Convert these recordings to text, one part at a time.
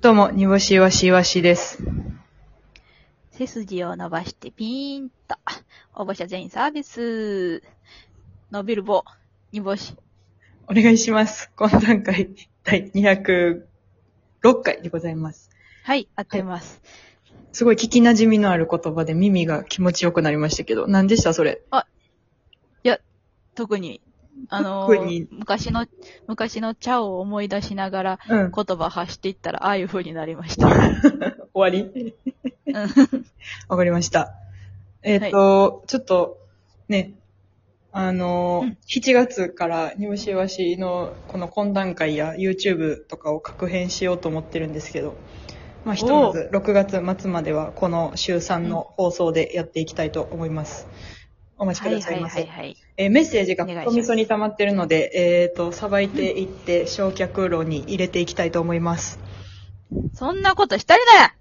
どうも、煮干しわしわしです。背筋を伸ばしてピーンと。応募者全員サービス。伸びる棒。煮干し。お願いします。今段階第206回でございます。はい、合ってます。すごい聞き馴染みのある言葉で耳が気持ちよくなりましたけど、何でしたそれ？特に、あの昔の、昔の茶を思い出しながらうん。言葉発していったら、ああいう風になりました。終わり？うんわかりました。えっ、と、ちょっと、ね、あのーうん7月から煮干しわしのこの懇談会や YouTube とかを確編しようと思ってるんですけど、まあ、ひとまず6月末まではこの週3の放送でやっていきたいと思います。お待ちくはいはいださいませ。はいはい。えーメッセージがお願いしますおみそに溜まってるので、えっ、と、さばいていって、焼却炉に入れていきたいと思います。そんなことしたりな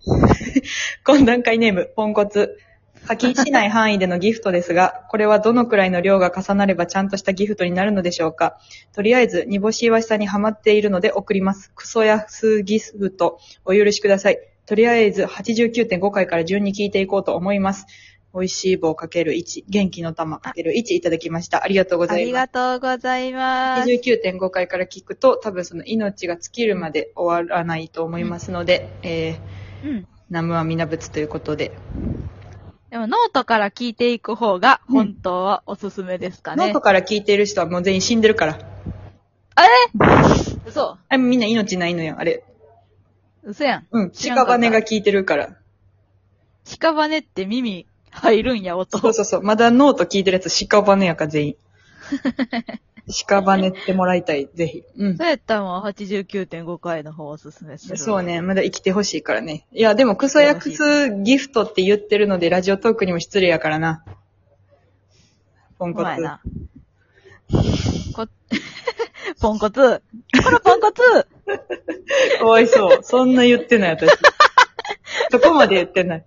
懇談会ネーム、ポンコツ。課金しない範囲でのギフトですが、これはどのくらいの量が重なればちゃんとしたギフトになるのでしょうかとりあえず、煮干しいわしさんにハマっているので送ります。クソやスギフト、お許しください。とりあえず、89.5回から順に聞いていこうと思います。美味しい棒かける1、元気の玉かける1いただきました。ありがとうごあざいます。りがとうございます。29.5回から聞くと、多分その命が尽きるまで終わらないと思いますので、えー、うん。南無は皆仏ということで、でもノートから聞いていく方が本当はおすすめですかね。ノートから聞いている人はもう全員死んでるから。あれ嘘あれみんな命ないのよ、あれ。嘘やん。うん。知らんかった屍が聞いてるから。屍って耳入るんや、音。そうそうそう。まだノート聞いてるやつ屍やから全員。屍ってもらいたい、ぜひ。うんそ。うやったらもう89.5回の方をおすすめする。そう。ね。まだ生きてほしいからね。いや、でもクソやクスギフトって言ってるので、ラジオトークにも失礼やからな。ポンコツ。な。こ、ポンコツ。このポンコツ かわいそう。そんな言ってない、私。そこまで言ってない。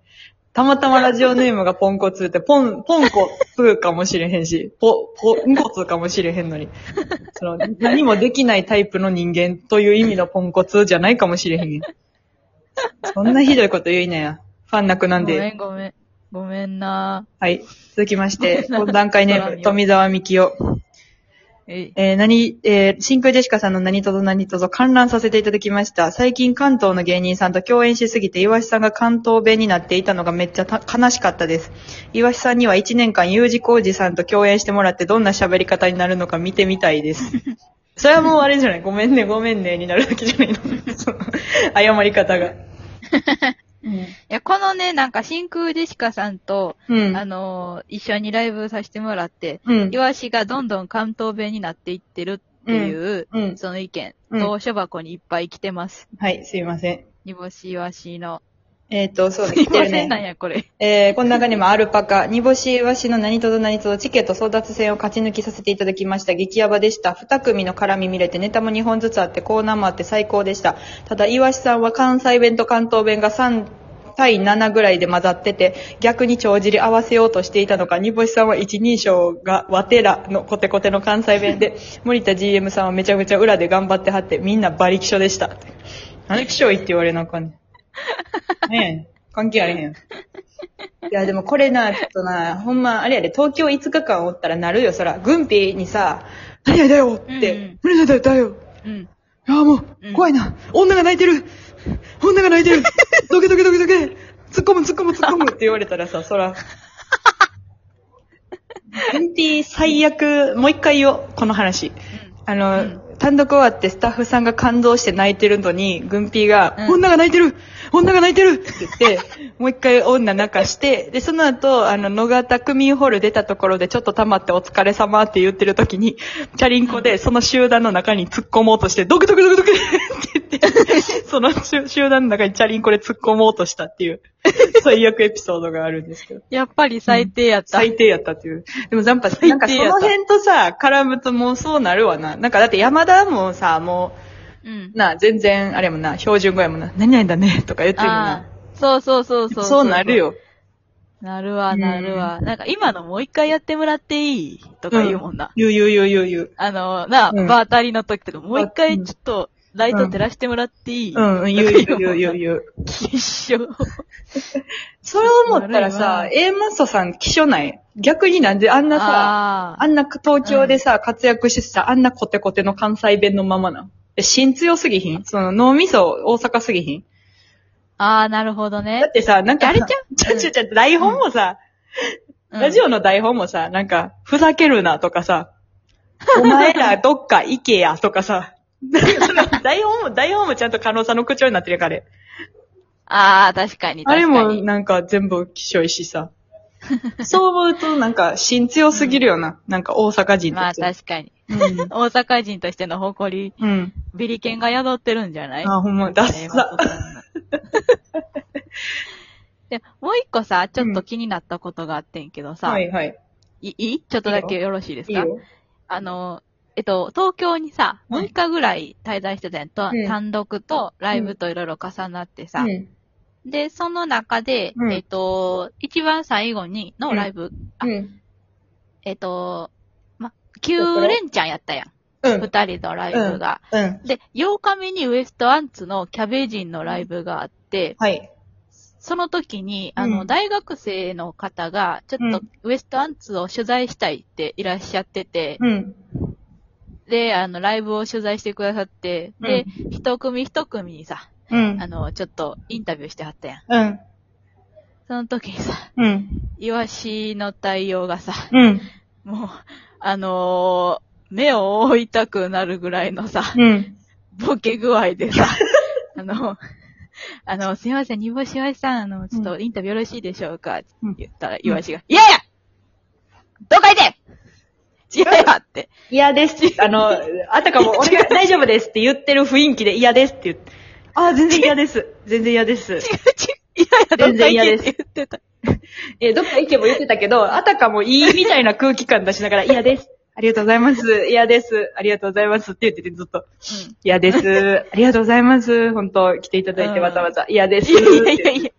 たまたまラジオネームがポンコツって、ポン、ポンコツかもしれへんし、ポ、ポンコツかもしれへんのに。その、何もできないタイプの人間という意味のポンコツじゃないかもしれへん。そんなひどいこと言いなや。ファンなくなんごめで。んごめん。ごめんなはい。続きまして、ごめんな段階ネーム、富澤美希夫。えー何、えー真空ジェシカさんの何とぞ何とぞ観覧させていただきました。最近関東の芸人さんと共演しすぎて、岩橋さんが関東弁になっていたのがめっちゃた悲しかったです。岩橋さんには1年間 U 字工事さんと共演してもらってどんな喋り方になるのか見てみたいです。それはもうあれじゃない？ごめんね、ごめんね、になるだけじゃないのその謝り方が。いや、このね、なんか真空ジェシカさんと、うん。あのー一緒にライブさせてもらって、うん。イワシがどんどん関東弁になっていってるっていう、うん。その意見、うん当書箱にいっぱい来てます。はい、すいません。煮干しイワシの。えっ、と、そうね、すねませんなん。や、これ。えー、この中にもアルパカ、煮干しイワシの何とぞ何とぞチケット争奪戦を勝ち抜きさせていただきました。激ヤバでした。二組の絡み見れてネタも2本ずつあってコーナーもあって最高でした。ただ、イワシさんは関西弁と関東弁が3対7ぐらいで混ざってて、逆に帳尻合わせようとしていたのか、煮干しさんは一人称がわてらのコテコテの関西弁で、森田 GM さんはめちゃくちゃ裏で頑張ってはって、みんな馬力書でした。何気象いって言われなあかんねん。ねえ、関係あれへん。いや、でもこれな、ちょっとな、ほんま、あれやで、東京5日間おったらなるよ、そら。軍備にさ、何々だよって、何々だよ、だよ。うん。いや、もう、うん怖いな。女が泣いてる女が泣いてるどけどけどけどけ突っ込む突っ込む突っ込むって言われたらさ、そら。軍備最悪、もう一回言おう、この話。あの、うん単独終わってスタッフさんが感動して泣いてるのに、軍ピーが、うん女が泣いてる女が泣いてるって言って、もう一回女泣かして、で、その後、あの、野方区民ホール出たところでちょっと溜まってお疲れ様って言ってる時に、チャリンコでその集団の中に突っ込もうとして、ドクドクドクドクって言って、その集集団の中にチャリンコで突っ込もうとしたっていう、最悪エピソードがあるんですけど。やっぱり最低やった。最低やったっていう。でも、ザンパ、低やったなんかその辺とさ、絡むともうそうなるわな。なんかだって山田もさ、もうんう、。な、全然、あれやもんな、標準語やもんな。何々だね、とか言ってるもな。あ、そうそうそうそう。そうなる。よ。なるわ、なるわ。なんか今のもう一回やってもらっていい？とか言うもんな。言う言う言う言う言う。あの、な、うんバータリの時とか、もう一回ちょっと、ライト照らしてもらっていい？うん、言う言う言う言う言う。一緒。それを思ったらさ、A マッソさん希少ない？逆になんであんなさ、あんな東京でさ、活躍してさ、あんなコテコテの関西弁のままなん？え芯強すぎひん？その脳みそ大阪すぎひん？あー、なるほどだねっ。てさ、なんか、あれちゃう？ちょちょちょ、台本もさ、うんラジオの台本もさ、なんか、ふざけるなとかさ、お前らどっか行けやとかさ、台本も、台本もちゃんと可能さの口調になってるから、あれ。あー、確かに。あれ確かにもなんか全部きしょいしさ。そう思うとなんか芯強すぎるよな。なんか大阪人とまあして。確かに。うん。大阪人としての誇り、うん。ビリケンが宿ってるんじゃない？あ、ほんま、ダッえーサ。で、もう一個さ、ちょっと気になったことがあってんけどさ、はいはい。いい？いちょっとだけよろしいですか？あの、えっと、東京にさ、はい6日ぐらい滞在してたやんと、うん単独とライブといろいろ重なってさ、うん。で、その中で、うんえっと、一番最後にのライブ、あうん。えっと、ま、9連チャンやったやん。うん。二人のライブが。うん。で、8日目にウエストアンツのキャベジンのライブがあって、はい。その時に、あの、うん大学生の方が、ちょっとウエストアンツを取材したいっていらっしゃってて、うん。で、あの、ライブを取材してくださって、で、一組一組にさ、うんあ。の、ちょっとインタビューしてはったやん。うん。その時にさ、うん。イワシの対応がさ、うん。もう、あのー目を覆いたくなるぐらいのさ、うん。ボケ具合でさ、あの、あの、すいません、煮干しわしさん、あの、ちょっとインタビューよろしいでしょうか？ってうん言ったら、イワシが、いやいやどっか行け違うやって。嫌です。あの、あたかも、俺が大丈夫ですって言ってる雰囲気で嫌ですって言って。ああ、全然嫌です。全然嫌です。違う違う、いやいや、どっか行けって言ってた。え、どっか行けば言ってたけど、あたかもいいみたいな空気感出しながら、嫌です。ありがとうございます。嫌です。ありがとうございますって言っててずっと。うん。嫌です。ありがとうございます。本当来ていただいてうんわざわざ。嫌です。いやいやいやいや。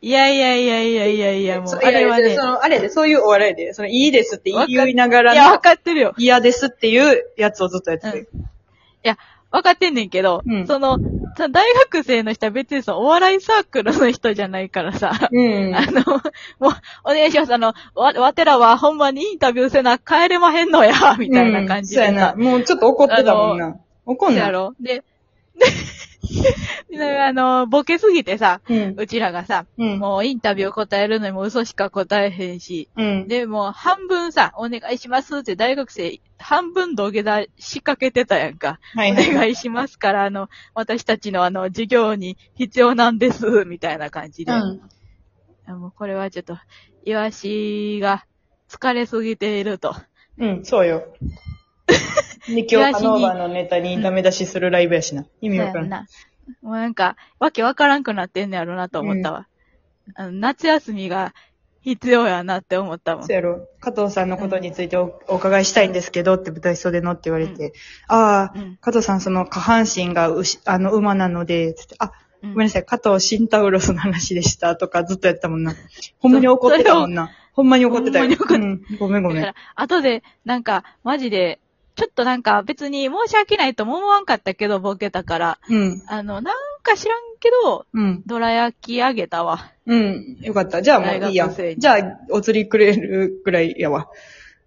いやいやいやいやいやいや、もうそ、あれはね。その、あれで、そういうお笑いで、その、いいですって言いながらいや、わの、かってるよ。嫌ですっていうやつをずっとやってて。わかってんねんけど、うんその、大学生の人は別にそのお笑いサークルの人じゃないからさ、うん。あの、もう、お願いします。あの、わ、わてらはほんまにインタビューせな帰れまへんのや、みたいな感じでさうんそうやな。。もうちょっと怒ってたもんな。怒んな。やろで、で、で あの、ボケすぎてさ、うん。うちらがさ、うん。もうインタビュー答えるのにも嘘しか答えへんし、うん。で、もう半分さ、お願いしますって大学生、半分土下座仕掛けてたやんか。おはいはい。願いしますから、あの、私たちのあの、授業に必要なんです、みたいな感じで。うん。もうこれはちょっと、イワシが疲れすぎていると。うん、そうよ。で、今日カノーバーのネタにダメ出しするライブやしな。意味わからん。な。もうなんか、わけわからんくなってんねやろなと思ったわ。あの夏休みが必要やなって思ったもんそう。やろ。加藤さんのことについておお伺いしたいんですけどって舞台袖のって言われて、ああ、うん。加藤さんその下半身が牛、あの馬なので、つって、あ、うんごめんなさい、加藤シンタウロスの話でしたとかずっとやったもんな。ほんまに怒ってたもんな。ほんまに怒ってたよ。ほんまに怒ってうんごめんごめん。だから、後で、なんか、マジで、ちょっとなんか別に申し訳ないとも思わんかったけど、ボケたから。うん。あの、なんか知らんけど、うん。どら焼きあげたわ。うん。よかった。じゃあもういいやじゃあ、お釣りくれるぐらいやわ。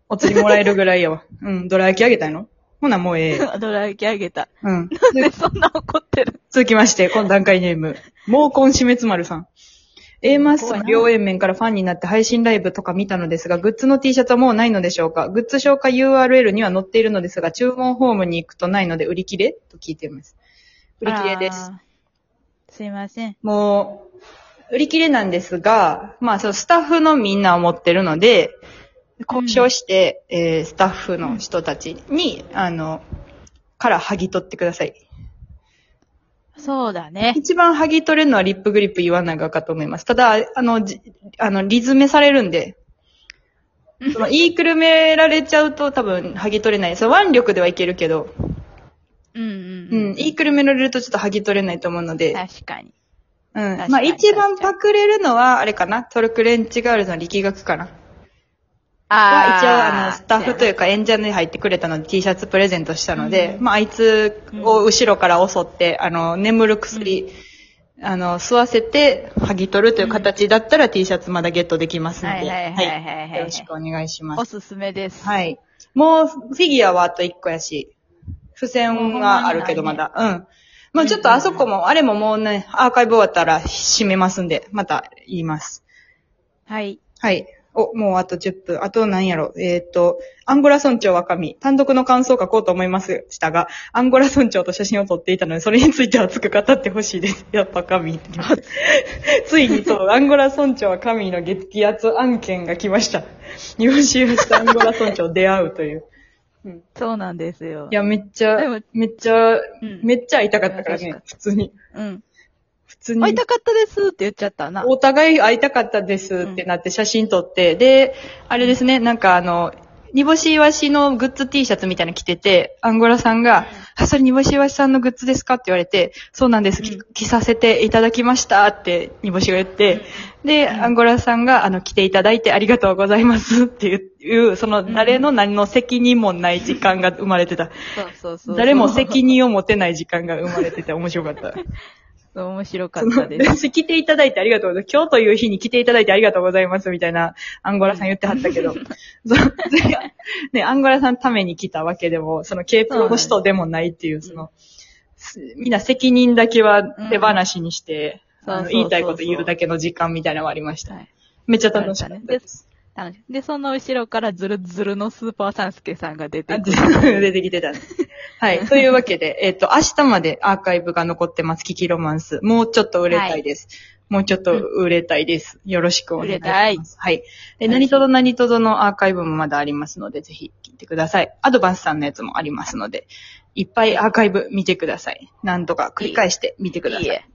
お釣りもらえるぐらいやわ。うん。どら焼きあげたいの？ほな、もうええ。どら焼きあげた。うん。なんでそんな怒ってる？続きまして、今段階ネーム、毛根死滅丸さん。A マッソの両円面からファンになって配信ライブとか見たのですが、グッズの T シャツはもうないのでしょうか？グッズ紹介 URL には載っているのですが、注文フォームに行くとないので売り切れと聞いています。売り切れです。すいません。もう、売り切れなんですが、まあ、そのスタッフのみんなを持ってるので、交渉して、えースタッフの人たちに、あの、から剥ぎ取ってください。そうだね。一番剥ぎ取れるのはリップグリップ言わないがかと思います。ただ、あの、じあの、リズメされるんで、その、言いくるめられちゃうと多分剥ぎ取れない。その腕力ではいけるけど、うんうんううん。ん、言いくるめられるとちょっと剥ぎ取れないと思うので、確かに。うん。確かにまあ一番パクれるのは、あれかなトルクレンチガールズの力学かな。は一応、あの、ースタッフというか演者に入ってくれたので T シャツプレゼントしたので、うんまあ、あいつを後ろから襲って、あの、眠る薬、あの、吸わせて、剥ぎ取るという形だったら T シャツまだゲットできますので、はいはいはいはいはいはいよろしくお願いします。おすすめです。はい。もう、フィギュアはあと1個やし、付箋があるけどまだ。うん。まあちょっとあそこも、あれももうね、アーカイブ終わったら閉めますんで、また言います。はい。はい。お、もうあと10分。あと何やろ。えっ、と、アンゴラ村長若見。単独の感想を書こうと思いましたが、アンゴラ村長と写真を撮っていたので、それについて熱く語ってほしいです。やっぱ神。ついにそう、アンゴラ村長は神の激アツ案件が来ました。日本史とアンゴラ村長出会うという。そうなんですよ。いや、めっちゃでも、めっちゃ、うんめっちゃ会いたかったからね普通に。うん。普通に。会いたかったですって言っちゃったな。お互い会いたかったですってなって写真撮って、で、あれですね、なんかあの、煮干しイワシのグッズ T シャツみたいなの着てて、アンゴラさんが、あ、それ煮干しイワシさんのグッズですかって言われて、そうなんです、きうん着させていただきましたって煮干しが言って、で、うんアンゴラさんが、あの、来ていただいてありがとうございますっていう、その、誰の何の責任もない時間が生まれてた。そうそうそう。誰も責任を持てない時間が生まれてて面白かった。面白かったです。私来ていただいてありがとうございます。今日という日に来ていただいてありがとうございますみたいなアンゴラさん言ってはったけど、そうね、アンゴラさんのために来たわけでも、その K プロの人でもないっていう、その、すみんな責任だけは手放しにして、あの言いたいこと言うだけの時間みたいなのがありました。はいめっちゃ楽しかったです。で、その後ろからズルズルのスーパーサンスケさんが出て。出てきてたね。はい。というわけで、えっ、と、明日までアーカイブが残ってます。キキロマンス。もうちょっと売れたいです。もうちょっと売れたいです。よろしくお願いします。売れたいはい。で、はい何とぞ何とぞのアーカイブもまだありますので、ぜひ聞いてください。アドバンスさんのやつもありますので、いっぱいアーカイブ見てください。なんとか繰り返して見てください。いいえ